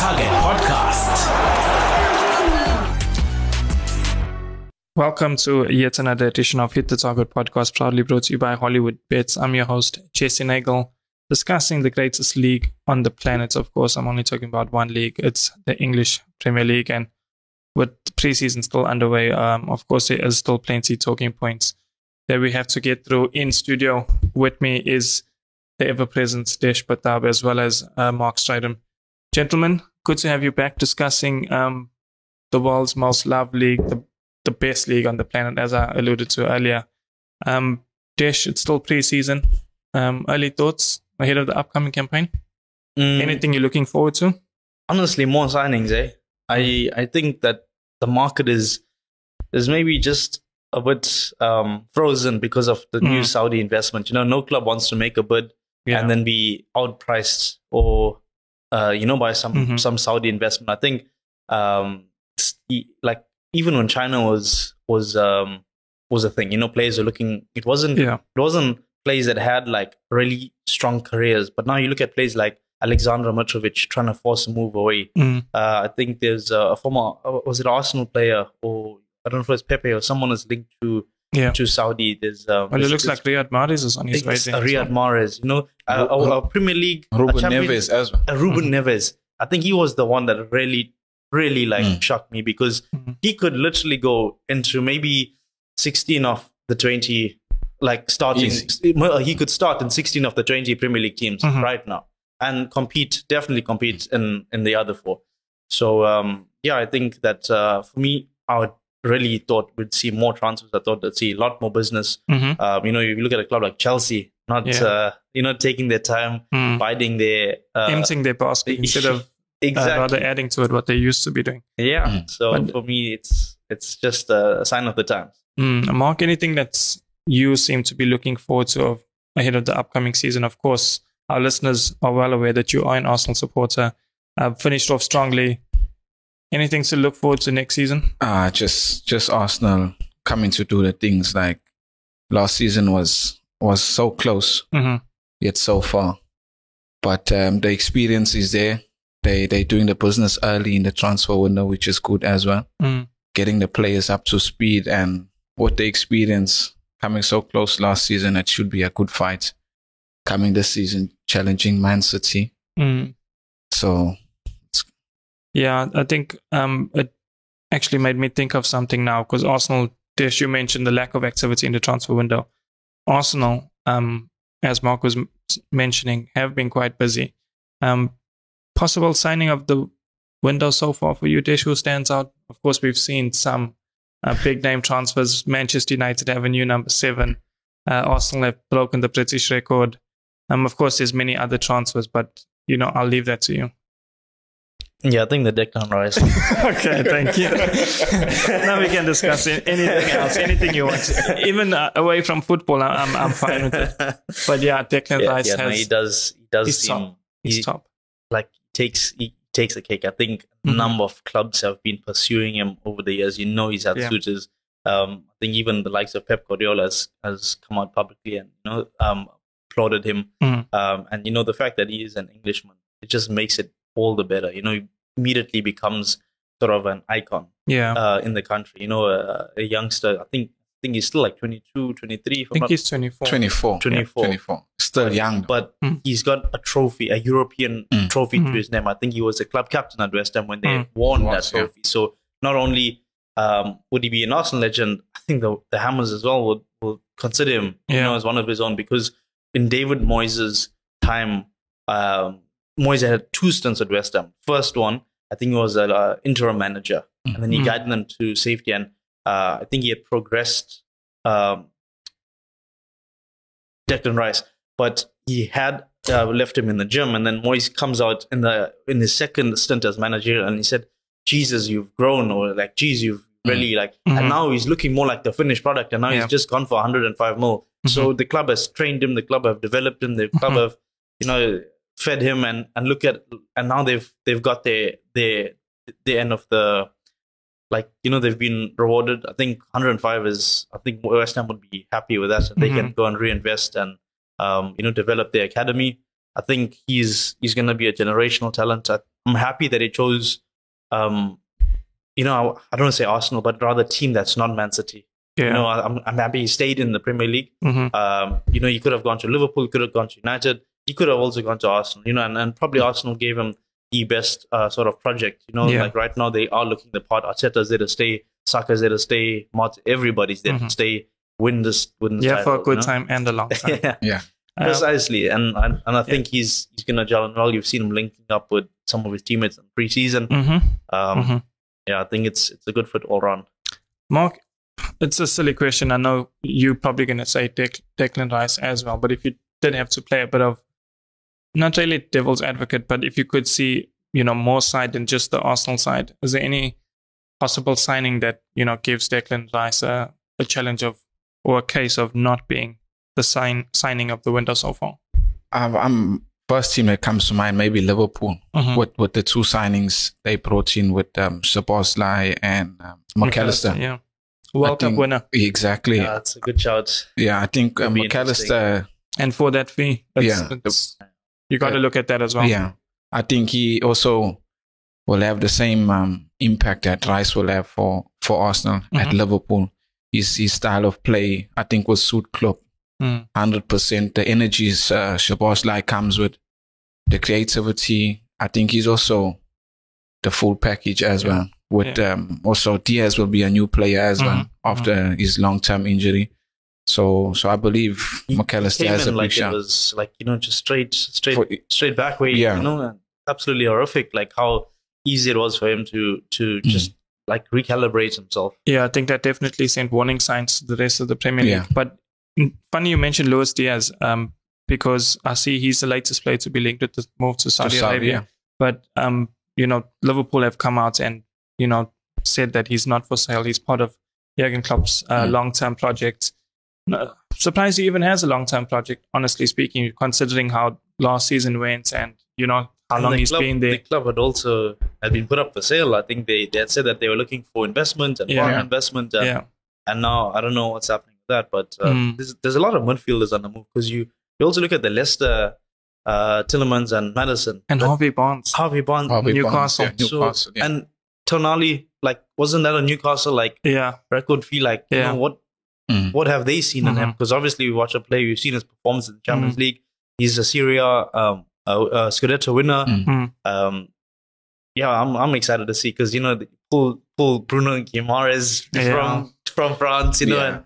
Podcast. Welcome to yet another edition of Hit the Target podcast, proudly brought to you by Hollywood Bets. I'm your host, Jesse Nagel, discussing the greatest league on the planet. Of course, I'm only talking about one league. It's the English Premier League. And with preseason still underway, um, of course, there is still plenty talking points that we have to get through in studio. With me is the ever present Desh Patab as well as uh, Mark Stridham. Gentlemen, good to have you back discussing um, the world's most loved league, the the best league on the planet, as I alluded to earlier. Um, Desh, it's still preseason. Um, early thoughts ahead of the upcoming campaign? Mm, Anything you're looking forward to? honestly, more signings, eh? I I think that the market is is maybe just a bit um, frozen because of the new Mm. Saudi investment. You know, no club wants to make a bid Yeah. and then be outpriced or uh, you know by some Mhm. some Saudi investment. I think um, like even when China was was um, was a thing, you know, players are looking. It wasn't yeah. it wasn't players that had like really strong careers, but now you look at players like Alexander Mitrovic trying to force a move away. Mm. Uh, I think there's a former uh, was it Arsenal player or I don't know if it's Pepe or someone is linked to Yeah. to Saudi. There's um, Well, it looks like Riyad Mahrez is on his way it's there. Riyad so- Mahrez. You know, uh, Ru- our, our Premier League uh, Ruben Neves as well. uh, Ruben Neves. I think he was the one that really, really like Mm. shocked me because Mhm. he could literally go into maybe 16 of the 20, like starting. Easy. He could start in 16 of the 20 Premier League teams Mhm. right now and compete, definitely compete in in the other four. So um, yeah, I think that uh, for me, I would really thought we'd see more transfers. I thought we'd see a lot more business. Mhm. Um, you know, if you look at a club like Chelsea, not Yeah. uh, you know taking their time, Mm. biding their uh, Emptying their basket instead of uh, rather adding to it what they used to be doing. yeah. Mm. So But- for me, it's it's just a sign of the times. Mm. Mark, anything that you seem to be looking forward to of, ahead of the upcoming season? Of course, our listeners are well aware that you are an Arsenal supporter. Uh, finished off strongly. Anything to look forward to next season? Uh, just just Arsenal coming to do the things like last season was was so close hmm yet so far. But um, the experience is there. They they doing the business early in the transfer window, which is good as well. Mm. Getting the players up to speed and what the experience coming so close last season, it should be a good fight. Coming this season, challenging Man City. Mm. So Yeah, I think um, it actually made me think of something now because Arsenal, Dish, you mentioned the lack of activity in the transfer window. Arsenal, um, as Mark was mentioning, have been quite busy. Um, possible signing of the window so far for you, Dish, who stands out? Of course, we've seen some uh, big name transfers. Manchester United have a new number seven. Uh, Arsenal have broken the British record. Um, of course, there's many other transfers, but you know, I'll leave that to you. Yeah, I think the Declan Rice. okay, thank you. now we can discuss anything else, anything you want. Even uh, away from football, I'm I'm fine with it. But yeah, Declan yeah, Rice yeah, no, he does. He does he's seem top. he's he- top. like takes he takes the cake. I think a Mhm. number of clubs have been pursuing him over the years. You know, he's had Yeah. suitors. Um, I think even the likes of Pep Guardiola has, has come out publicly and you know um, applauded him. Mhm. Um, and you know the fact that he is an Englishman, it just makes it all the better. You know, he immediately becomes sort of an icon Yeah, uh, in the country. You know, uh, a youngster. I think I think he's still like 22, 23. I think not he's 24. 24. 24. 24. Still young. but Mm. he's got a trophy, a European Mm. trophy Mm. to his name. I think he was a club captain at West Ham when they Mm. won Was, that yeah. trophy. So not only um, would he be an Arsenal legend, I think the the Hammers as well would will consider him, you know, as one of his own because in David Moyes' time, um, Moyes had two stints at West Ham. First one, I think he was an uh, interim manager, and then he Mm. guided them to safety. And uh, I think he had progressed. Um, Declan Rice, but he had uh, left him in the gym, and then Moyes comes out in the in his second stint as manager, and he said, "Jesus, you've grown," or like, "Geez, you've really like." Mhm. And now he's looking more like the finished product, and now Yeah. he's just gone for 105 mil. So the club has trained him, the club have developed him, the club Mhm. have you know fed him, and and look at and now they've they've got their their the end of the like you know they've been rewarded. I think 105 is I think West Ham would be happy with that. And they can go and reinvest and um, you know develop their academy. I think he's he's going to be a generational talent. I, I'm happy that he chose, um, you know, I, I don't want to say Arsenal, but rather a team that's not Man City. Yeah. You know, I- I'm I'm happy he stayed in the Premier League. Mhm. Um, you know, he could have gone to Liverpool, could have gone to United, he could have also gone to Arsenal. You know, and, and probably Arsenal gave him the best uh, sort of project. You know, Yeah. like right now they are looking the part. Arteta's there to stay, Saka's there to stay, Mart, everybody's there Mhm. to stay. Win this, win this yeah, title, for a you good know? time and a long time. yeah, Yeah. Um, precisely. And and, and I think he's he's gonna gel in well. You've seen him linking up with some of his teammates in preseason. mhm. Um, Mhm. Yeah, I think it's it's a good fit all round. Mark, it's a silly question. I know you're probably going to say Dec- Declan Rice as well, but if you did have to play a bit of, not really devil's advocate, but if you could see, you know, more side than just the Arsenal side, is there any possible signing that, you know, gives Declan Rice a, a challenge of, or a case of not being the sign signing of the window so far? I'm, I'm first team that comes to mind, maybe Liverpool Mhm. with with the two signings they brought in with um, Szoboszlai and um, Mac Allister. Yeah. World Cup winner. Exactly. Yeah, Yeah, it's a good shout. Yeah, I think Could be interesting. Mac Allister. And for that fee, it's, Yeah. it's, you got to look at that as well. Yeah, I think he also will have the same um, impact that Rice will have for for Arsenal at Mhm. Liverpool. His his style of play, I think, will suit Klopp Mm. hundred percent. The energies uh, Shabazz comes with, the creativity. I think he's also the full package as Yeah. well. With um, also Diaz will be a new player as well Mhm. after his long term injury. So so I believe He Mac Allister has a in big like it was like you know just straight straight For- straight back way. Yeah. You know, and absolutely horrific. Like how easy it was for him to to Mm-hmm. just like recalibrate himself. Yeah, I think that definitely sent warning signs to the rest of the Premier League. Yeah. But mm, funny you mentioned Luis Diaz, um, because I see he's the latest player to be linked with the move to Saudi, Saudi, Arabia. yeah. But um, you know, Liverpool have come out and you know said that he's not for sale. He's part of Jurgen Klopp's uh, Mm. long-term project. No, surprised he even has a long-term project. Honestly speaking, considering how last season went and you know how And long the he's club, been The club had also had been put up for sale. I think they, they had said that they were looking for investment and Yeah. foreign investment. And, Yeah, and now I don't know what's happening with that. But uh, Mm. there's, there's a lot of midfielders on the move because you, you also look at the Leicester, uh, Tielemans and Maddison. and That- Harvey Barnes. Harvey Barnes. Harvey Barnes, Newcastle. yeah, So- Newcastle, yeah. And Tonali, like, wasn't that a Newcastle like Yeah, record fee? Like, you Yeah. know, what Mm. what have they seen in him? Mhm. Because obviously we watch a player, we've seen his performance in the Champions Mm-hmm. League. He's a Serie A um, uh, uh, Scudetto winner. Mm. Mm. Um, yeah, I'm I'm excited to see because you know pull pull Bruno Guimaraes Yeah. from from France, you know, Yeah. and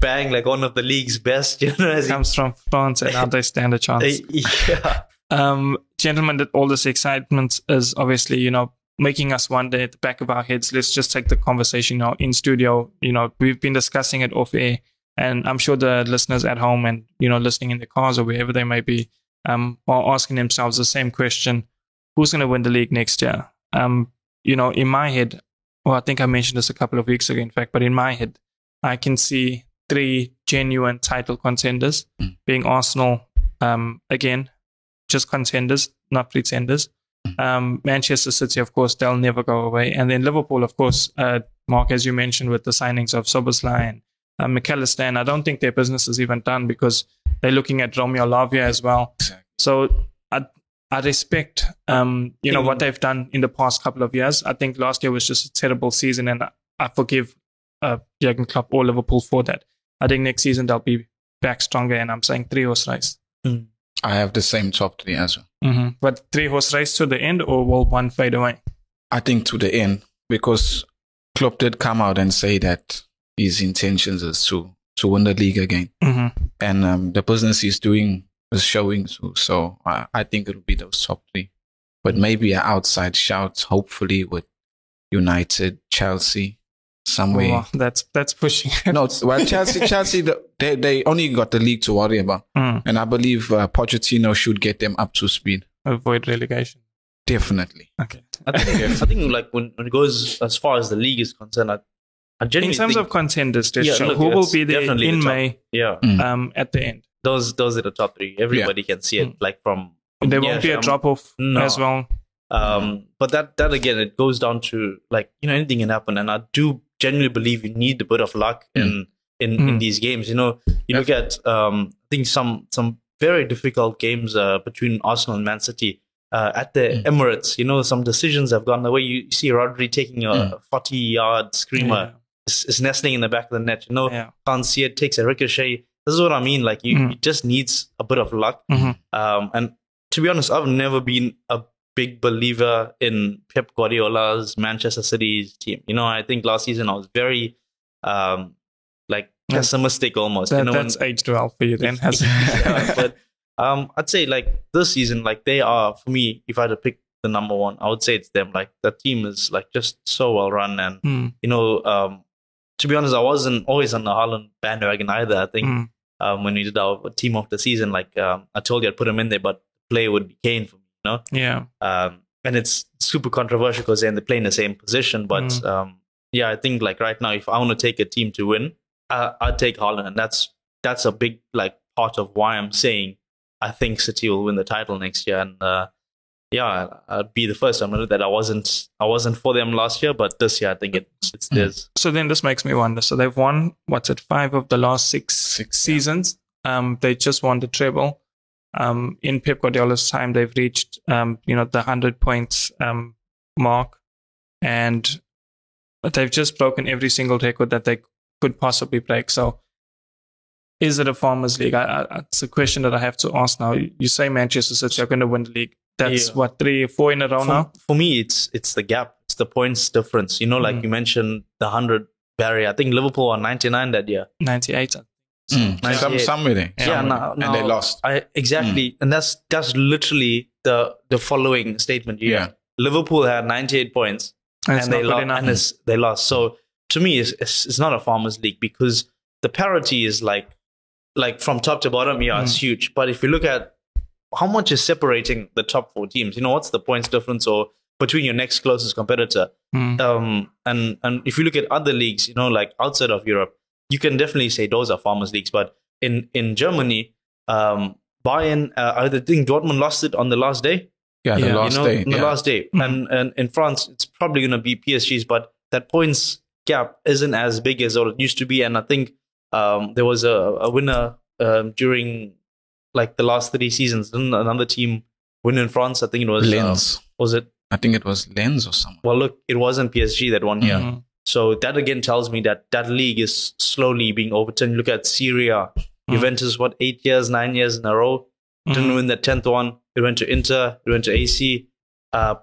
bang like one of the league's best, you know. As he, comes from France, and now they stand a chance. yeah, um, gentlemen, that all this excitement is obviously, you know, making us wonder at the back of our heads. Let's just take the conversation now in studio. You know, we've been discussing it off air, and I'm sure the listeners at home and you know, listening in the cars or wherever they may be, um, are asking themselves the same question: Who's going to win the league next year? Um, you know, in my head, well, I think I mentioned this a couple of weeks ago, in fact, but in my head, I can see three genuine title contenders, Mm. being Arsenal, um, again, just contenders, not pretenders. Um, Manchester City, of course, they'll never go away. And then Liverpool, of course, uh, Mark, as you mentioned, with the signings of Szoboszlai and uh, Mac Allister. And I don't think their business is even done because they're looking at Romeo Lavia as well. Exactly. So I, I respect, um, you know, what Mm. they've done in the past couple of years. I think last year was just a terrible season, and I, I forgive uh, Jurgen Klopp or Liverpool for that. I think next season they'll be back stronger, and I'm saying three horse race. I have the same top three as well. Mm-hmm. But three horse race to the end, or will one fade away? I think to the end because Klopp did come out and say that his intentions is to to win the league again, Mm-hmm. and um, the business he's doing is showing. So, so I, I think it'll be those top three, but maybe an outside shout, hopefully with United, Chelsea, somewhere. Oh, that's that's pushing. No, well, Chelsea, Chelsea, they they only got the league to worry about, Mm. and I believe uh, Pochettino should get them up to speed. Avoid relegation. Definitely. Okay. I think I think like when, when it goes as far as the league is concerned, I, I In terms think, of contenders, Yeah, so look, who will be there in the top. May yeah, Mm. um, at the end? those those are the top three. Everybody can see it, Mm. like from There won't be a um, drop off no. as well. Um, but that that again, it goes down to like you know anything can happen, and I do genuinely believe you need a bit of luck in in, in Mm. these games. You know, you look at um, I think some some very difficult games uh, between Arsenal and Man City. uh, at the Mm. Emirates. You know, some decisions have gone the way. You see Rodri taking a Mm. 40 yard screamer, is, is nestling in the back of the net. You know, Yeah. can't see it, takes a ricochet. This is what I mean. Like, you, Mm. it just needs a bit of luck. Mhm. Um, and to be honest, I've never been a big believer in Pep Guardiola's Manchester City's team. You know, I think last season I was very, um, like pessimistic almost. That, you know, that's when- aged well for you then, has yeah, but um, I'd say like this season, like they are for me. If I had to pick the number one, I would say it's them. Like the team is like just so well run, and Mm, you know, um, to be honest, I wasn't always on the Haaland bandwagon either. I think mm, um, when we did our team of the season, like um, I told you, I'd put him in there, but play would be Kane for me. Know, yeah. um, and it's super controversial because they're in the play in the same position. But Mm. um, yeah, I think like right now, if I want to take a team to win, I, I'd take Haaland, and that's that's a big like part of why I'm saying I think City will win the title next year. And uh, yeah, I'd be the first to admit that I wasn't I wasn't for them last year, but this year I think it's it's Mm. theirs. So then this makes me wonder. So they've won, what's it, five of the last six, Six, yeah. seasons. Um, they just won the treble. Um, in Pep Guardiola's time, they've reached, um, you know, the 100 points um, mark. And they've just broken every single record that they could possibly break. So is it a Farmers League? I, I, it's a question that I have to ask now. You say Manchester City are going to win the league. That's Yeah. what, three, four in a row now? For, for me, it's it's the gap, it's the points difference. You know, like Mm. you mentioned the hundred barrier. I think Liverpool are ninety nine that year. 98. Mm. Nice. Some, Yeah. somewhere there. Yeah, Somewhere no, there. and they lost. I exactly, and that's that's literally the the following statement. You Yeah. Liverpool had 98 points And and they not lost. And it's, they lost. So to me, it's, it's it's not a farmers league because the parity is like like from top to bottom. Yeah, it's huge. But if you look at how much is separating the top four teams, you know, what's the points difference or between your next closest competitor? Mm. um, and and if you look at other leagues, you know, like outside of Europe, you can definitely say those are farmers leagues. But in in Germany, um, Bayern, uh, I think Dortmund lost it on the last day. Yeah, Yeah. the last you know, day. the yeah. last day, Mhm. and and in France, it's probably going to be PSG's, but that points gap isn't as big as what it used to be. And I think um, there was a, a winner um, during like the last three seasons. Didn't another team win in France? I think it was uh, Lens. was it? I think it was Lens or someone. Well, look, it wasn't PSG that won here. Mhm. So that again tells me that that league is slowly being overturned. Look at Serie A, Mm. Juventus, what eight years, nine years in a row didn't Mhm. win the tenth one. It went to Inter, it went to AC. Uh,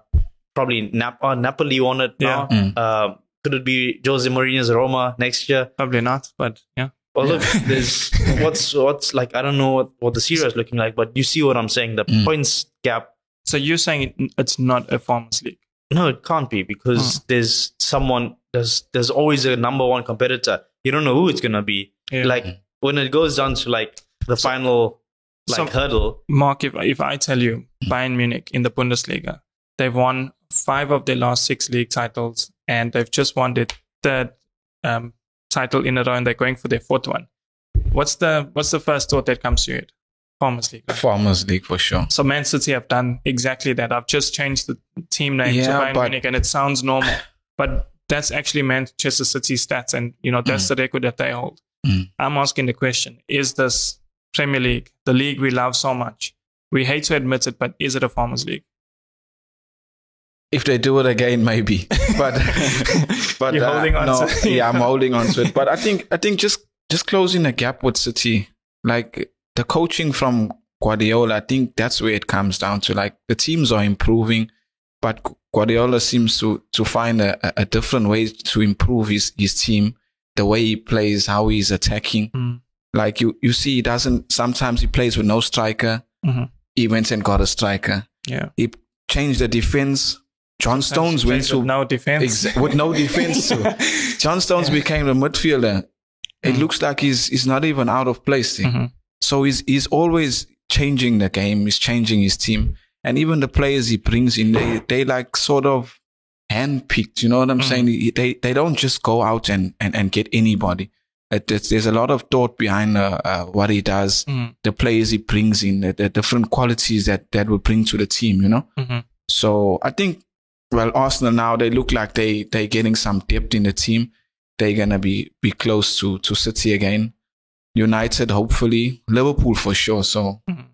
probably Nap- uh, Napoli won it now. Mm. Uh, could it be Jose Mourinho's Roma next year? Probably not, but yeah. Well, look, there's what's what's like. I don't know what, what the Serie A is looking like, but you see what I'm saying. The Mm. points gap So you're saying it, it's not a farmers league? No, it can't be because Hmm. there's someone there's there's always a number one competitor. You don't know who it's gonna be. Yeah. Like when it goes down to like the final like So- hurdle. Mark, if if I tell you Bayern Munich in the Bundesliga, they've won five of their last six league titles, and they've just won their third um, title in a row, and they're going for their fourth one. What's the what's the first thought that comes to you? Farmers League. right? Farmers League for sure. So Man City have done exactly that. I've just changed the team name to Bayern but- Munich, and it sounds normal, but that's actually Manchester City stats, and you know that's the record that they hold. Mm. I'm asking the question: Is this Premier League, the league we love so much? We hate to admit it, but is it a Farmers League? If they do it again, maybe. But but You're uh, on no, to- yeah, I'm holding on to it. But I think I think just just closing the gap with City, like the coaching from Guardiola, I think that's where it comes down to. Like the teams are improving, but Guardiola seems to to find a, a- different way to improve his his team, the way he plays, how he's attacking. Mm. Like you you see, he doesn't. Sometimes he plays with no striker. Mhm. He went and got a striker. Yeah. He changed the defense. John Stones went to no defense. Exa- with no defense. John Stones became a midfielder. It Mm. looks like he's he's not even out of place. Mhm. So he's he's always changing the game. He's changing his team, and even the players he brings in, they they like sort of handpicked. You know what I'm Mhm. saying? They they don't just go out and and, and get anybody. It- it's- there's a lot of thought behind uh, uh, what he does, Mhm. the players he brings in, the, the different qualities that that will bring to the team. You know. Mhm. So I think, well, Arsenal now they look like they they're getting some depth in the team. They're gonna be be close to to City again. United, hopefully, Liverpool for sure. So Mhm.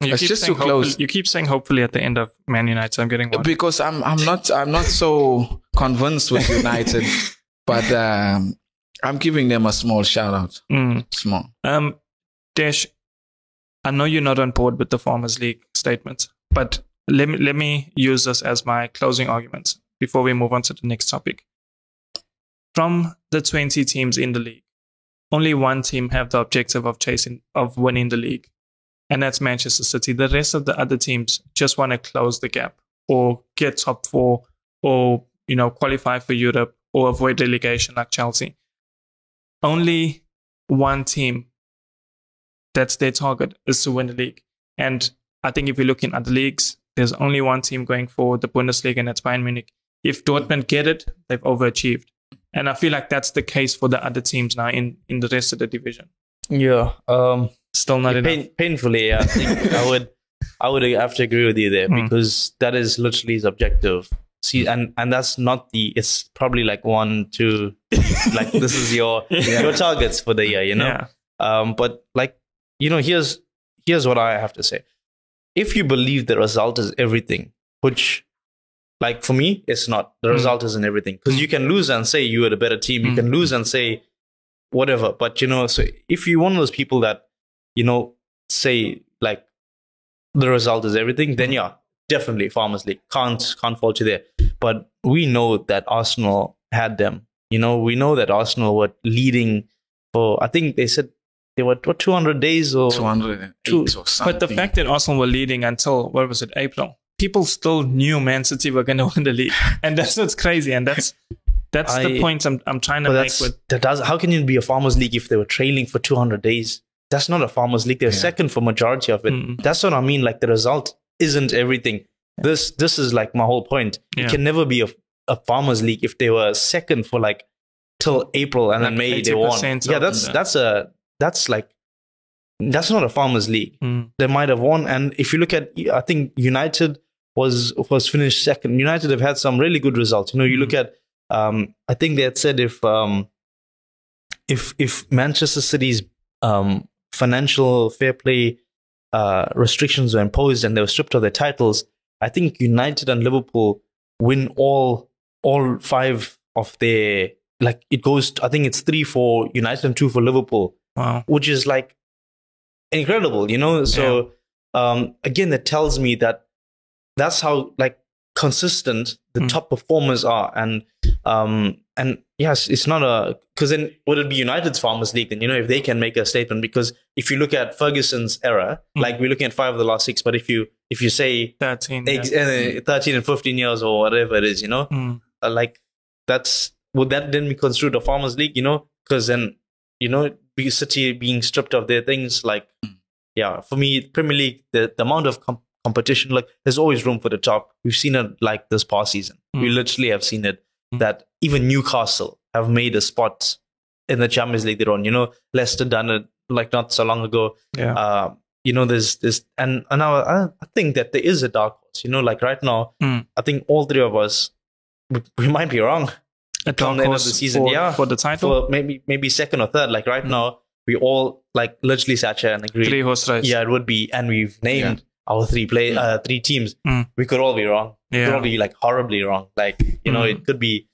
You It's just too close. You keep saying hopefully at the end of Man United. So I'm getting one. because I'm I'm not I'm not so convinced with United, but um, I'm giving them a small shout out. Mm. Small. Um, Desh, I know you're not on board with the Farmers League statements, but let me let me use this as my closing arguments before we move on to the next topic. From the 20 teams in the league, only one team have the objective of chasing of winning the league, and that's Manchester City. The rest of the other teams just want to close the gap or get top four or you know qualify for Europe or avoid relegation like Chelsea. Only one team that's their target is to win the league. And I think if you look in other leagues, there's only one team going for the Bundesliga, and that's Bayern Munich. If Dortmund get it, they've overachieved. And I feel like that's the case for the other teams now in, in the rest of the division. Yeah. Um. Still not enough. Pain, painfully, I think I would, I would have to agree with you there Mm. because that is literally subjective. See, and and that's not the. It's probably like one, two, like this is your your targets for the year, you know. Yeah. Um, but like you know, here's here's what I have to say. If you believe the result is everything, which like for me, it's not. The Mm. result isn't everything because you can lose and say you were the better team. You Mm. can lose and say whatever. But you know, so if you're one of those people that you know say like the result is everything, then mm-hmm. yeah, definitely Farmers League can't can't fault you there. But we know that Arsenal had them. You know, we know that Arsenal were leading for. I think they said they were what 200 days or 208 True. or something. But the fact that Arsenal were leading until, what was it, April, people still knew Man City were going to win the league. And that's what's crazy. And that's that's the I- point I'm, I'm trying to make that's with. that does. How can you be a farmers league if they were trailing for 200 days? That's not a farmers league. They're Yeah. second for majority of it. Mm. That's what I mean. Like the result isn't everything. This this is like my whole point. Yeah. It can never be a, a farmers league if they were second for like till April and then May they won. Yeah, that's that's a that's like that's not a farmers league. Mm. They might have won. And if you look at, I think United was was finished second. United have had some really good results. You know, you look at, um, I think they had said if um, if if Manchester City's um, financial fair play uh, restrictions were imposed and they were stripped of their titles, I think United and Liverpool win all all five of their like it goes. I think it's three for United and two for Liverpool Wow. which is like incredible, you know. So um, again, that tells me that that's how like consistent the Mm. top performers are, and um, and yes, it's not a because then would it be United's Farmers League? Then you know if they can make a statement because if you look at Ferguson's era, Mm. like we're looking at five of the last six, but if you if you say 13. yeah. ex- uh, thirteen and fifteen years or whatever it is, you know, Mm. uh, like that's would that then be construed a farmers league you know because then you know city being stripped of their things like yeah for me premier league the, the amount of com- competition like there's always room for the top we've seen it like this past season we Mm. literally have seen it Mm. That even newcastle have made a spot in the champions league they're on you know leicester done it like not so long ago Yeah. uh, you know, there's this, and and now I, I think that there is a dark horse. You know, like right now, Mm. I think all three of us, we, we might be wrong A come dark the end of horse the season, for, yeah. for the title. for maybe maybe second or third. Like right Mm. now, we all like literally sat here and agreed. Three horse race. Yeah, it would be, and we've named our three play uh, three teams. Mm. We could all be wrong. We could Yeah. all be like horribly wrong. Like you know, Mm. it could be,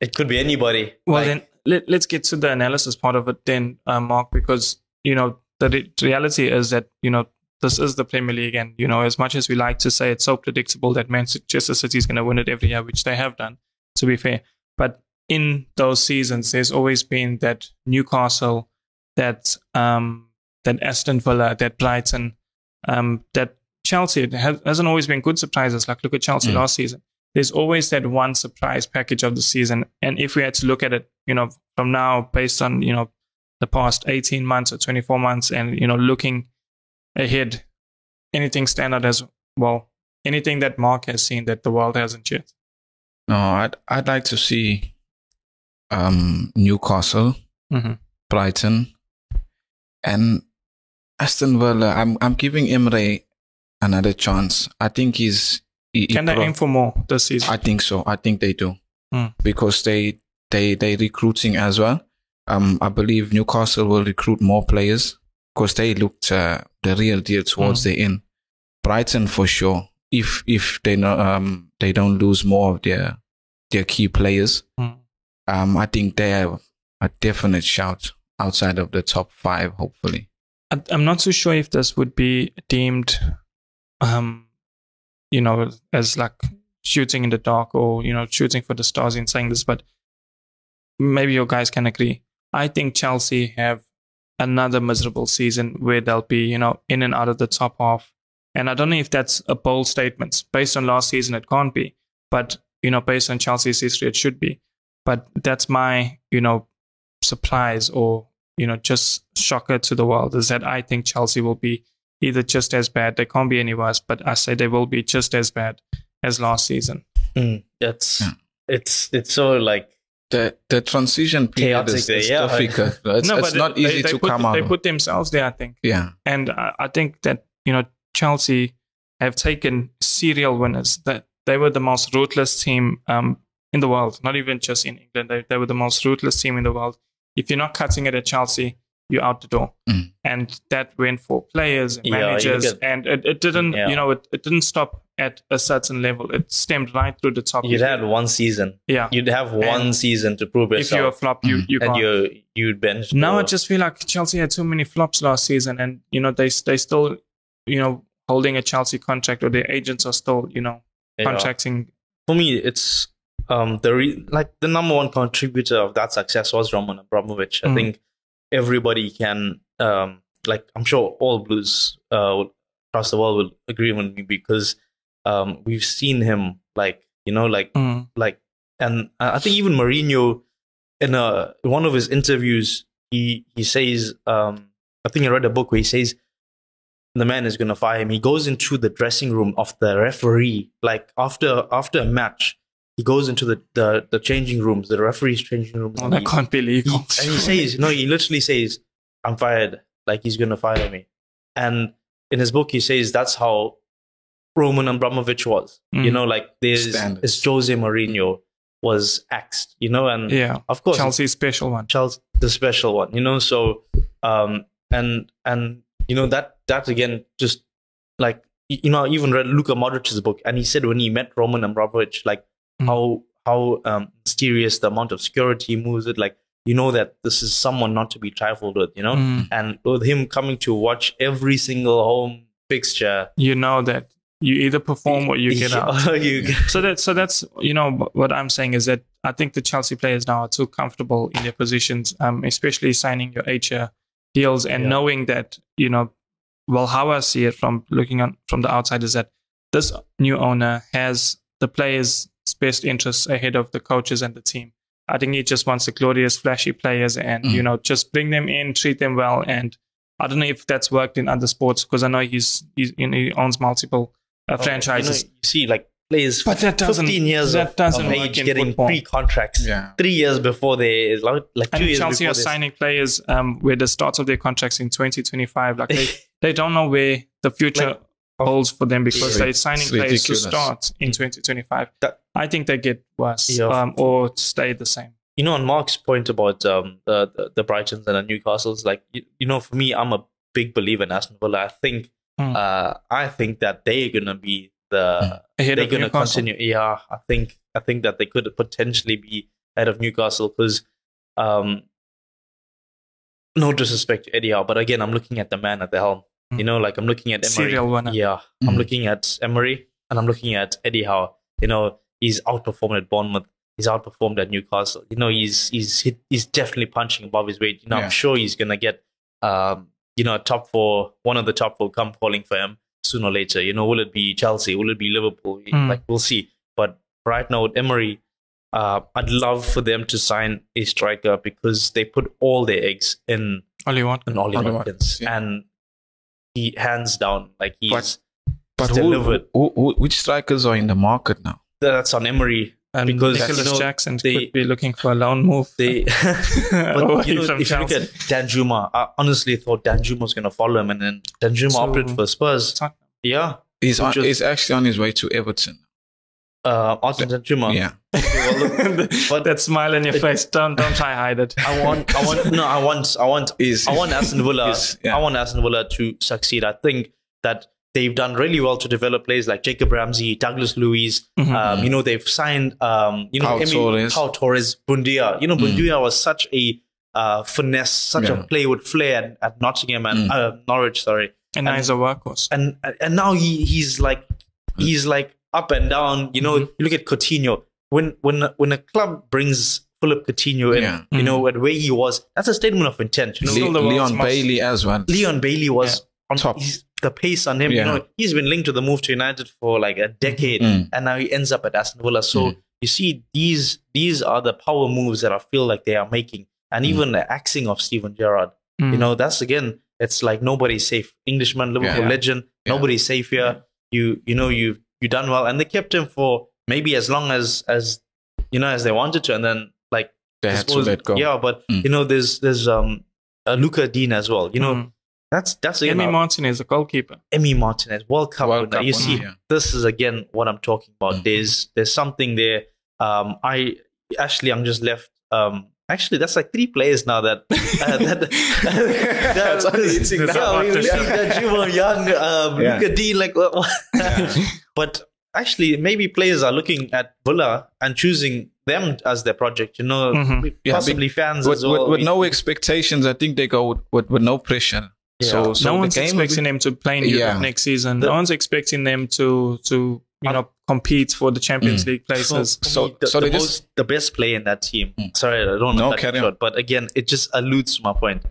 it could be anybody. Well, Like, then let, let's get to the analysis part of it, then, uh, Mark, because you know the re- reality is that you know this is the Premier League, and you know as much as we like to say it's so predictable that Manchester City is going to win it every year, which they have done, to be fair. But in those seasons, there's always been that Newcastle, that um, that Aston Villa, that Brighton, um, that Chelsea. It has, hasn't always been good surprises. Like look at Chelsea Mm. last season there's always that one surprise package of the season. And if we had to look at it, you know, from now based on, you know, the past 18 months or 24 months and, you know, looking ahead, anything stand out as well, anything that Mark has seen that the world hasn't yet. No, I'd I'd like to see um, Newcastle, Mhm. Brighton, and Aston Villa. I'm I'm giving Emery another chance. I think he's. He, he Can they pro- aim for more this season? I think so. I think they do Hmm. because they they they recruiting as well. Um, I believe Newcastle will recruit more players because they looked uh, the real deal towards Hmm. the end. Brighton for sure. If if they no, um they don't lose more of their their key players, Mm. um I think they have a definite shout outside of the top five. Hopefully, I'm not so sure if this would be deemed, um, you know, as like shooting in the dark or you know shooting for the stars in saying this, but maybe you guys can agree. I think Chelsea have another miserable season where they'll be you know in and out of the top half, and I don't know if that's a bold statement based on last season. It can't be, but you know based on Chelsea's history, it should be. But that's my you know surprise or you know just shocker to the world is that I think Chelsea will be either just as bad. They can't be any worse, but I say they will be just as bad as last season. Mm, it's Yeah. it's it's so like the the transition period Chaotic is, there, is yeah. difficult. It's, no, it's but not they- easy they to put, come out. They put themselves there, I think, yeah, and I, I think that you know Chelsea have taken serial winners. That they were the most ruthless team um, in the world, not even just in England. They, they were the most ruthless team in the world. If you're not cutting it at Chelsea, you're out the door. Mm. And that went for players and Yeah, managers, get- and it, it didn't, Yeah. you know, it, it didn't stop at a certain level. It stemmed right through the top. you'd had one season. yeah. You'd have one And season to prove yourself. If you're a flop, you Mm. you and can't. you you'd bench. Now I just feel like Chelsea had too many flops last season, and you know they they still, you know, holding a Chelsea contract, or their agents are still, you know, you know. contracting. for me, it's um the re- like the number one contributor of that success was Roman Abramovich. I Mm. think everybody can um like I'm sure all Blues uh across the world will agree with me because um we've seen him like you know like Mm. like and I think even Mourinho in a in one of his interviews he he says um I think I read a book where he says the man is going to fire him he goes into the dressing room of the referee like after after a match he goes into the the, the changing rooms the referee's changing rooms Well, and that he- can't be he- and he says no he literally says I'm fired like he's going to fire me and in his book he says that's how Roman Abramovich was you Mm. know like there's Standards. it's Jose Mourinho was axed you know and yeah, of course Chelsea's special one. Charles the special one, you know. So um and and you know that that again just like you know I even read Luka Modric's book and he said when he met Roman Abramovich like Mm. how how um mysterious the amount of security moves it like you know that this is someone not to be trifled with, you know. Mm. And with him coming to watch every single home fixture, You know that you either perform or you get out. you get, So that so that's you know what I'm saying is that I think the Chelsea players now are too comfortable in their positions, um, especially signing your year deals and Yeah. knowing that you know, well, how I see it from looking on from the outside is that this new owner has the players' best interests ahead of the coaches and the team. I think he just wants the glorious, flashy players, and Mm. you know, just bring them in, treat them well, and I don't know if that's worked in other sports because I know he's, he's you know, he owns multiple uh, franchises. You, know, you see, like players, But that doesn't- 15 years that doesn't of age getting football. pre-contracts. Yeah. Three years before they, like, like two And years Chelsea before are they- signing players um, where the start of their contracts in 2025. Like they, they don't know where the future Like, holds for them because they're signing players to start in 2025. That- I think they get worse Yeah. um, or stay the same. you know, on Mark's point about um, the, the the Brightons and the Newcastles, like you, you know, for me, I'm a big believer in Aston Villa. I think, Mm. uh, I think that they're gonna be the Ahead they're gonna continue. Yeah, I think I think that they could potentially be ahead of Newcastle because, um, no disrespect to Eddie Howe, but again, I'm looking at the man at the helm. You Mm. know, like I'm looking at Emery. Serial winner. Yeah, I'm Mm. looking at Emery and I'm looking at Eddie Howe. You know, he's outperformed at Bournemouth. He's outperformed at Newcastle. You know, he's he's he's definitely punching above his weight. You know, Yeah. I'm sure he's gonna get um, you know, a top four, one of the top four come calling for him sooner or later. You know, will it be Chelsea? Will it be Liverpool? Mm. Like we'll see. But right now with Emery, uh, I'd love for them to sign a striker because they put all their eggs in Only one. in Ollie Ollie Watkins, Watkins, yeah. and he hands down like he's But- But he's who, delivered. who, who, which strikers are in the market now? That's on Emery. And Because, Nicholas you know, Jackson they- could be looking for a loan move. They, but you know, from if you look Chelsea. at Danjuma, I honestly thought Danjuma was going to follow him, and then Danjuma So- opted for Spurs. Yeah, He's, on, Which was- he's actually on his way to Everton. Uh, Arsen Danjuma. Yeah. well, look, but- that smile on your it- face. Don't don't try hide it. I want, I want, no, I want, I want, He's, I want Aston Villa. he's- yeah. I want Aston Villa to succeed. I think that they've done really well to develop players like Jacob Ramsey, Douglas Luiz. Mhm. Um, you know, they've signed, um, you know, Pau Emi- Torres. Pau Torres, Buendía. You know, Mm. Was such a uh, finesse, such Yeah. a play with flair at, at Nottingham and Mm. uh, Norwich. Sorry, And now he's a workhorse. and and now he he's like he's like up and down. You know, Mhm. you look at Coutinho. When when when a club brings Philip Coutinho in, Yeah. you know, at where he was, that's a statement of intent. You know, Le- Leon most- Bailey as well. Leon Bailey was on Top. he's- the pace on him. You know, he's been linked to the move to United for like a decade, Mm. and now he ends up at Aston Villa. So Mm. you see, these these are the power moves that I feel like they are making, and Mm. even the axing of Steven Gerrard. Mm. You know, that's again, it's like nobody's safe. Englishman, Liverpool Yeah. legend, Yeah. nobody's safe here. You you know you you done well, and they kept him for maybe as long as as you know as they wanted to, and then like They had to let go. Yeah, but Mm. you know, there's there's um uh, Luca Digne as well. You know, Mm. that's that's again Emi Martinez, a goalkeeper. Emi Martinez, World Cup World winner. Cup you winner, see, yeah. this is again what I'm talking about. Mhm. There's there's something there. Um, I Ashley, I'm just left. Um, actually, that's like three players now that uh, that. That's only eating yeah, now. we we see that Juma Young, um, Yeah. Luca Digne, like what? what- but actually, maybe players are looking at Villa and choosing them as their project. You know, Mhm. Yeah, possibly fans with, as well. with, with no expectations, I think they go with, with, with no pressure. Yeah. So, so no the one's game expecting be- them to play in Europe Yeah. next season. The- no one's expecting them to to you know compete for the Champions Mm. League places. For So- me, the, so the, they just- the best player in that team. Mm. Sorry, I don't know to No, cut carry it on. short, but again, it just alludes to my point.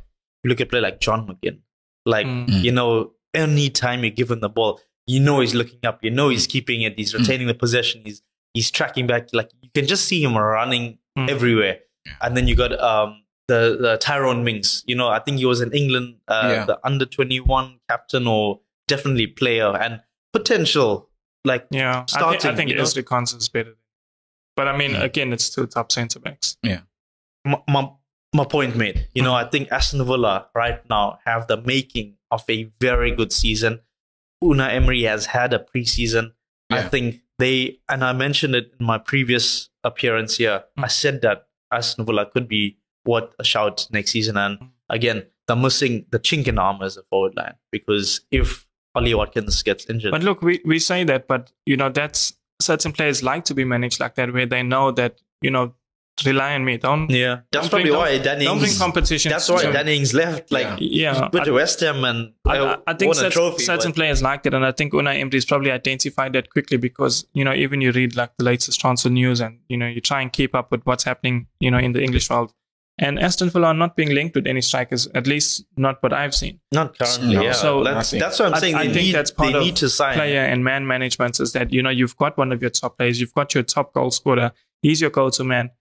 You look at play like John McGinn, like Mm. Mm. you know, any time you give him the ball, you know he's looking up, you know he's keeping it, he's retaining the possession, he's he's tracking back. Like you can just see him running Mm. everywhere. Yeah. And then you got um the the Tyrone Mings. You know, I think he was in England, uh, Yeah. the under twenty one captain or definitely player and potential. Like Yeah, I, think starting, I think you know? Ezri Constance is better. But I mean, Mm. again, it's two top centre backs. my, my, my point made. You know, I think Aston Villa right now have the making of a very good season. Unai Emery has had a preseason. I think they, and I mentioned it in my previous appearance here. I said that Aston Villa could be what a shout next season. And again, they're missing the chink in armor as a forward line because if Ollie Watkins gets injured, But look, we, we say that, but you know, that's certain players like to be managed like that, where they know that you know, rely on me. Don't yeah, that's don't probably bring- why don't Danny. bring competition. That's why Danny left. Like, Yeah. I- to West Ham and I, I, I think certain, trophy. certain players like it, and I think Unai Emery's probably identified that quickly because you know even you read like the latest transfer news, and you know you try and keep up with what's happening, you know, in the English world. And Aston Villa are not being linked with any strikers, at least not what I've seen. Not currently, No. yeah. So- that's, that's what I'm saying. I they think need, that's part they of to sign. Player and man management is that you know you've got one of your top players, you've got your top goal scorer, he's your go-to man.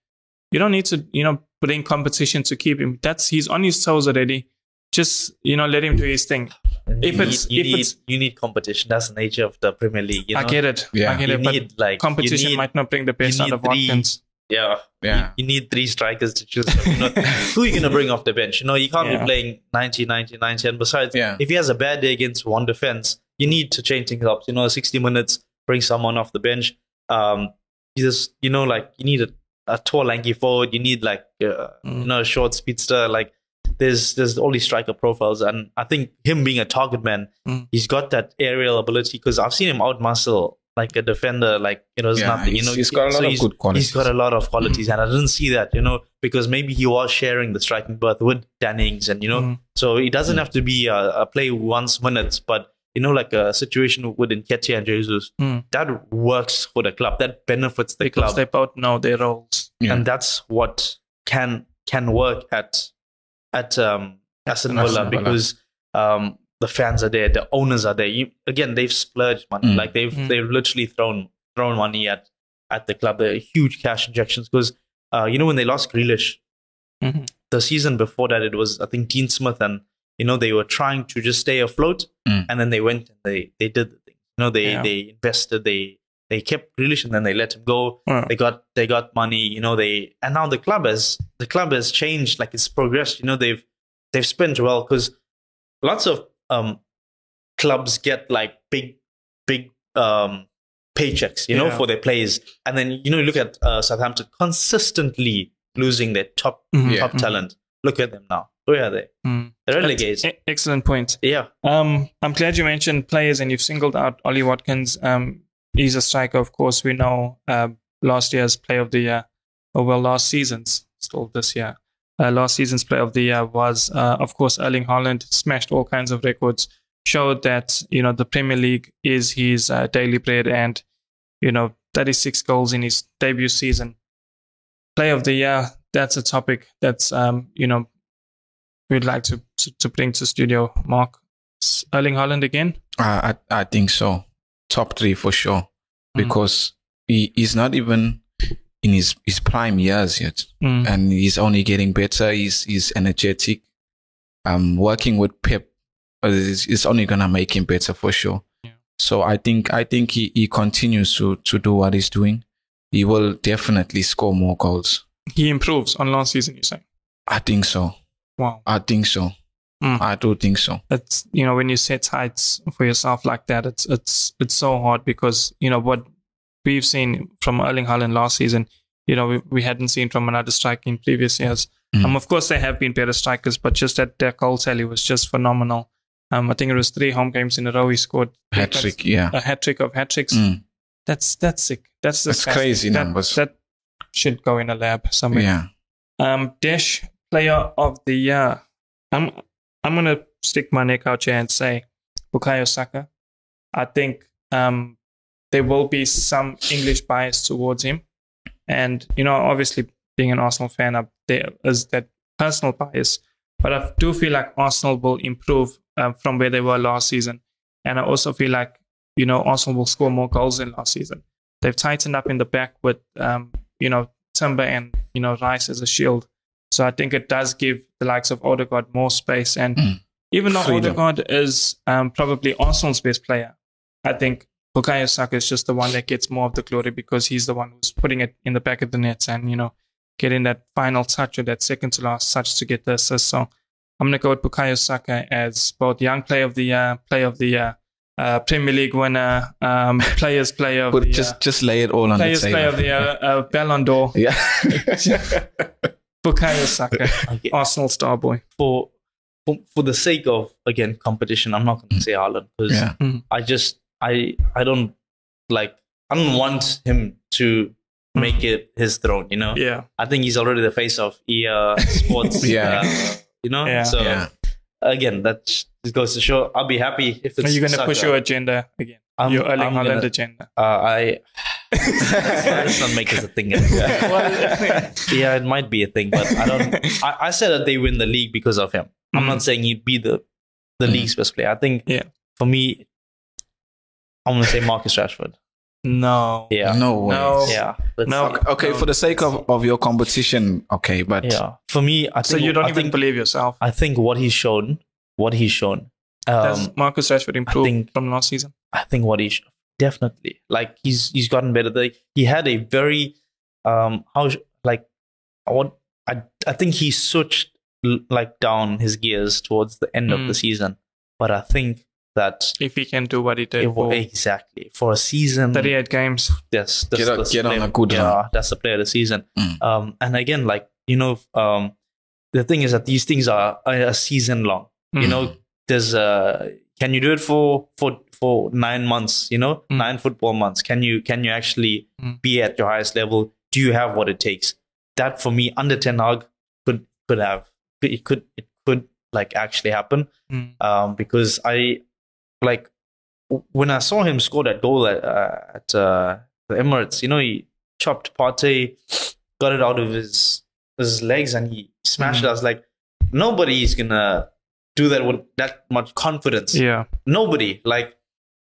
You don't need to, you know, put in competition to keep him. That's he's on his toes already. Just you know, let him do his thing. If you it's- need, you if need it's- you need competition. That's the nature of the Premier League. You know? I get it. Yeah. I get You it. But like competition need, might not bring the best out need of three- Watkins. Yeah. Yeah. You, you need three strikers to choose from. You know, who are you going to bring off the bench? You know, you can't Yeah. be playing 90, 90, 90. And besides, Yeah. if he has a bad day against one defense, you need to change things up. You know, 60 minutes, bring someone off the bench. Um, you just, you know, like you need a, a tall, lanky forward. You need like, uh, Mm. you know, a short speedster. Like there's, there's all these striker profiles. And I think him being a target man, Mm. he's got that aerial ability because I've seen him out muscle like a defender. Like, it was Yeah, nothing, you know, he's got a lot so of he's- good qualities. He's got a lot of qualities, and I didn't see that, you know, because maybe he was sharing the striking berth with Danny Ings, and you know, Mm. so it doesn't Mm. have to be a, a play once minutes, but you know, like a situation with Nketiah and Jesus, Mm. that works for the club, that benefits the because club, they both know their roles. Yeah. and that's what can can work at at um, Aston Villa. because um, the fans are there, the owners are there. You, again, they've splurged money, Mm. like they've Mm. they've literally thrown thrown money at at the club. They're huge cash injections because uh, you know when they lost Grealish, Mhm. the season before that it was I think Dean Smith and you know they were trying to just stay afloat, Mm. and then they went and they they did the thing. You know they Yeah. they invested, they they kept Grealish and then they let him go Yeah. they got they got money you know they and now the club has the club has changed like it's progressed you know they've they've spent well because lots of um clubs get like big big um paychecks you know Yeah. for their players and then you know you look at uh, southampton consistently losing their top Mhm. Yeah. top talent look at them now Where are they? Mm. They're relegated. E- excellent point. yeah. Um, I'm glad you mentioned players and you've singled out Ollie Watkins. Um, he's a striker, of course. We know uh, last year's play of the year, or well, last season's, still this year. Uh, last season's player of the year was, uh, of course, Erling Haaland. Smashed all kinds of records. Showed that you know the Premier League is his uh, daily bread, and you know 36 goals in his debut season. Player of the year. That's a topic that's um, you know we'd like to, to to bring to studio. Mark, Erling Haaland again. I, I I think so. Top three for sure. Mm. Because he, he's not even in his, his prime years yet. Mm. And he's only getting better. He's he's energetic. Um working with Pep uh, is, is only gonna make him better for sure. Yeah. So I think I think he, he continues to, to do what he's doing. He will definitely score more goals. He improves on last season. You say? I think so. Wow, I think so. Mm. I do think so. it's you know when you set heights for yourself like that, it's it's it's so hard because you know what we've seen from Erling Haaland last season. You know we, we hadn't seen from another striker in previous years. Mm. Um, of course there have been better strikers, but just that their goal tally was just phenomenal. Um, I think it was three home games in a row he scored Hat trick, yeah. a hat trick of hat tricks. Mm. That's that's sick. That's That's disgusting. crazy that, numbers. That should go in a lab somewhere. Yeah. Um, Dash Player of the Year. I'm I'm gonna stick my neck out here and say Bukayo Saka. I think um there will be some English bias towards him, and you know, obviously being an Arsenal fan, up there is that personal bias. But I do feel like Arsenal will improve um, from where they were last season, and I also feel like you know Arsenal will score more goals than last season. They've tightened up in the back with um, you know Timber and you know Rice as a shield. So I think it does give the likes of Odegaard more space. And Mm. even though Freedom. Odegaard is um, probably Arsenal's best player, I think Bukayo Saka is just the one that gets more of the glory because he's the one who's putting it in the back of the nets and you know getting that final touch or that second to last touch to get the assist. So I'm gonna go with Bukayo Saka as both young player of the year, player of the year, uh, Premier League winner, um, players player of But the just year, just lay it all on players the table. player of the year, uh, Ballon d'Or, Yeah. Bukayo Saka, Okay. Arsenal star boy. For, for for the sake of again competition, I'm not going to say Haaland because yeah. I just I I don't like I don't want him to make it his throne. You know, Yeah. I think he's already the face of EA Sports. Yeah. uh, you know, Yeah. so Yeah. again, that just goes to show I'll be happy if it's. Are you going to Saka. push your agenda again? I'm- your Erling I'm Haaland gonna- agenda. Uh, I let's not make it a thing. yeah, it might be a thing, but I don't. I, I said that they win the league because of him. I'm not saying he'd be the the Mm. league's best player. I think Yeah. for me, I'm gonna say Marcus Rashford. No. Yeah, No way. No. yeah, let's No. see. Okay, for the sake of, of your competition, okay, but yeah. For me, I think So you don't I even think, believe yourself. I think what he's shown, what he's shown. Does Um, Marcus Rashford improve think- from last season? I think what he definitely like he's he's gotten better. The- He had a very um how sh- like what I I think he switched like down his gears towards the end of Mm. the season, but I think that If he can do what he did for exactly for a season. 38 games. Yes, Get on- that's get the on player- a good yeah, run. that's the player of the season. Mm. Um, and again, like you know, um, the thing is that these things are a, a season long. You Mm. know, there's uh, can you do it for for for nine months? You know, Mm. nine football months. Can you can you actually Mm. be at your highest level? Do you have what it takes? That for me, under Ten Hag could could have it could it could like actually happen Mm. um, because I like when I saw him score that goal at, uh, at uh, the Emirates. You know, he chopped Partey, got it out of his his legs, and he smashed Mhm. it. I was like, nobody is gonna do that with that much confidence. Yeah. Nobody. Like,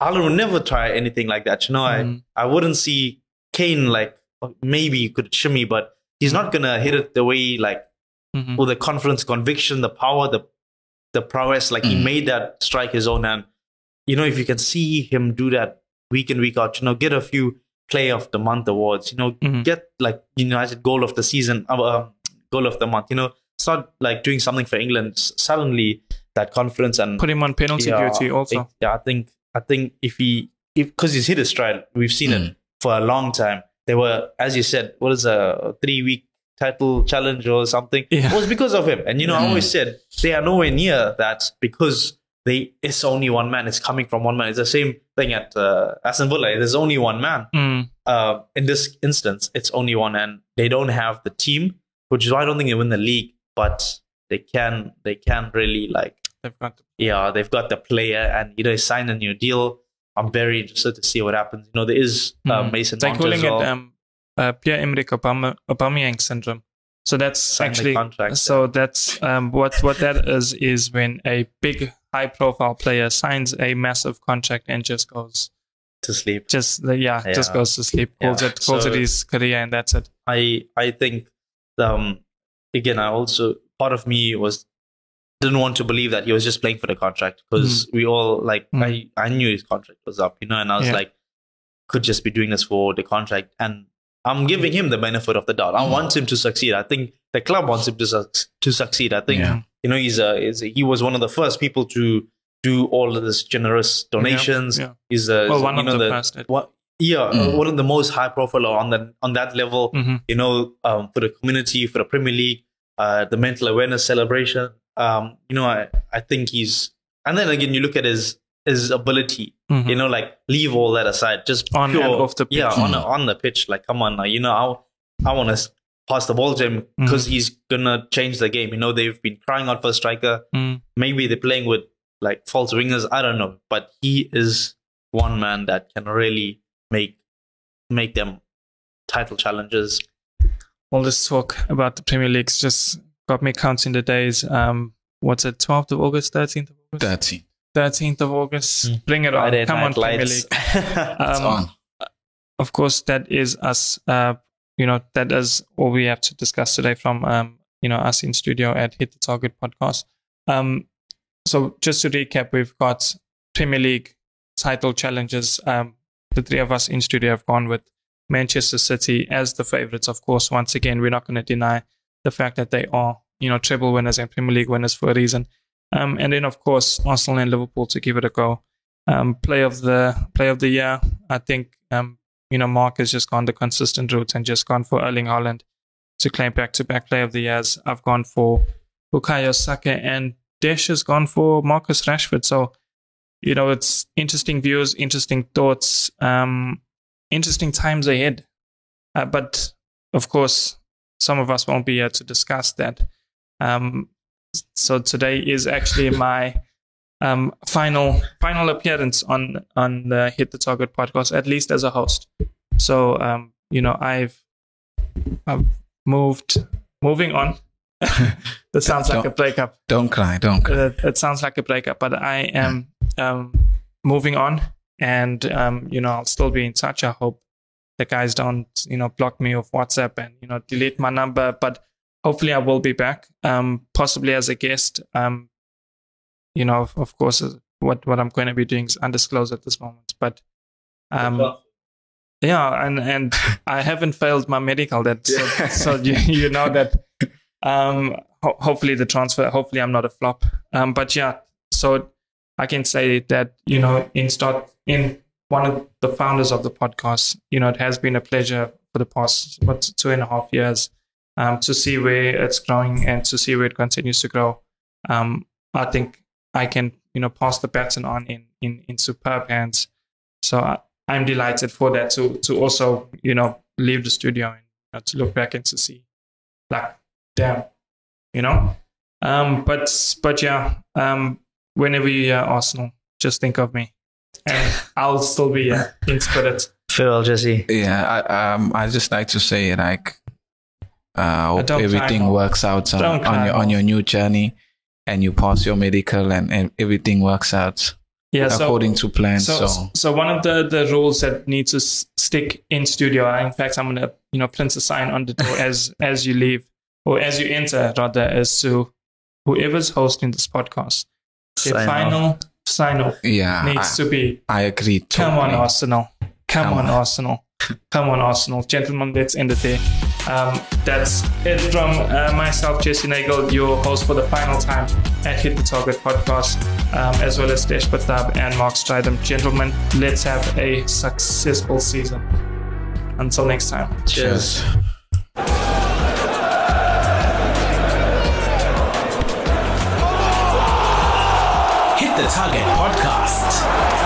Haaland would never try anything like that. You know, Mm. I I wouldn't see Kane like maybe he could shimmy, but he's not gonna hit it the way like Mhm. with the confidence, conviction, the power, the the prowess. Like he Mm. made that strike his own hand. You know, if you can see him do that week in week out, you know, get a few play of the Month awards. You know, Mhm. get like United Goal of the Season, uh, uh, Goal of the Month. You know, start like doing something for England. S- Suddenly, that confidence and Put him on penalty yeah, duty also. it- yeah, I think I think if he if because he's hit his stride, we've seen it Mm. for a long time. There were, as you said, what is a three week title challenge or something Yeah. was because of him. And you know, I always said they are nowhere near that because they it's only one man. It's coming from one man. It's the same thing at uh, Aston Villa. There's only one man. Mm, Uh, in this instance, it's only one, and they don't have the team, which is why I don't think they win the league. But they can, they can really like they've got yeah, they've got the player and you know they signed a new deal. I'm very interested to see what happens. You know, there is uh, Mm. Mason They're Mount calling as well. it um, uh, Pierre Emerick Aubame- Aubameyang syndrome. So that's the actually contract. so that's um, what what that is is when a big high profile player signs a massive contract and just goes to sleep. just yeah, just goes to sleep calls Yeah. it calls it his career and that's it. I I think um again I also part of me was didn't want to believe that he was just playing for the contract because we all like Mm. I I knew his contract was up, you know, and I was Yeah. like could just be doing this for the contract and I'm giving him the benefit of the doubt. I want him to succeed. I think the club wants him to suc- to succeed. I think Yeah. You know he's a, he's a he was one of the first people to do all of this generous donations. yeah. He's a Well, one you of know the first did. what yeah uh, Mm. one of the most high profile on the on that level Mhm. you know, um, for the community, for the Premier League, uh, the mental awareness celebration. Um, you know, I, I think he's, and then again, you look at his his ability. Mhm. You know, like leave all that aside, just On and off the pitch. Yeah, on Mm. on the pitch. Like, come on, now, you know, I I want to pass the ball to him because he's gonna change the game. You know, they've been crying out for a striker. Mm. Maybe they're playing with like false wingers. I don't know, but he is one man that can really make make them title challenges. all this talk about the Premier League's just got me counting the days. Um, what's it, 12th of August, 13th of August? 13. 13th of August. Mm. Bring it on. Friday Come on, Night Premier Lights. League. It's Um, on. of course, that is us. Uh, you know, that is all we have to discuss today from, um, you know, us in studio at Hit the Target podcast. Um, so just to recap, we've got Premier League title challenges. Um, the three of us in studio have gone with Manchester City as the favorites. Of course, once again, we're not going to deny the fact that they are, you know, treble winners and Premier League winners for a reason. Um, and then, of course, Arsenal and Liverpool to give it a go. Um, play of the play of the year, I think. Um, you know, Mark has just gone the consistent route and just gone for Erling Haaland to claim back-to-back play of the years. I've gone for Bukayo Saka and Desh has gone for Marcus Rashford. So, you know, it's interesting views, interesting thoughts, um, interesting times ahead. Uh, but of course, some of us won't be here to discuss that. Um, so today is actually my um, final final appearance on on the Hit the Target podcast, at least as a host. So um, you know, I've I've moved moving on. that sounds like a breakup. Don't cry. Don't cry. Uh, it sounds like a breakup, but I am um, moving on, and um, you know, I'll still be in touch. I hope the guys don't you know block me off WhatsApp and you know delete my number, but hopefully I will be back, um, possibly as a guest. Um, you know, of, of course, uh, what what I'm going to be doing is undisclosed at this moment, but um, yeah, and and I haven't failed my medical. That so, so you you know that. Um, ho- hopefully the transfer. Hopefully I'm not a flop. Um, but yeah, so I can say that you know in start in one of the founders of the podcast. You know, it has been a pleasure for the past what two and a half years um, to see where it's growing and to see where it continues to grow. Um, I think I can you know pass the baton on in in in superb hands. So I, I'm delighted for that to to also you know leave the studio and you know, to look back and to see like damn you know? Um but but yeah um whenever you hear arsenal just think of me. And i'll still be uh, in spirit Farewell, Jesse. Yeah, I, um, I just like to say like, uh, hope everything works out on, on your on your new journey, and you pass your medical, and, and everything works out yeah so according to plan. so, So, so one of the the rules that needs to s- stick in studio in fact i'm gonna you know print a sign on the door as as you leave or as you enter rather is to whoever's hosting this podcast the Sign off. final sign off yeah, needs I, to be I agree. Come on. Arsenal. Come, Come on, on. Arsenal. Come on, Arsenal. Gentlemen, let's end it there. Um, that's it from uh, myself, Jesse Nagel, your host for the final time at Hit the Target podcast, um, as well as Dash Patab and Mark Stridham. Gentlemen, let's have a successful season. Until next time. Cheers. Hit the Target Podcast.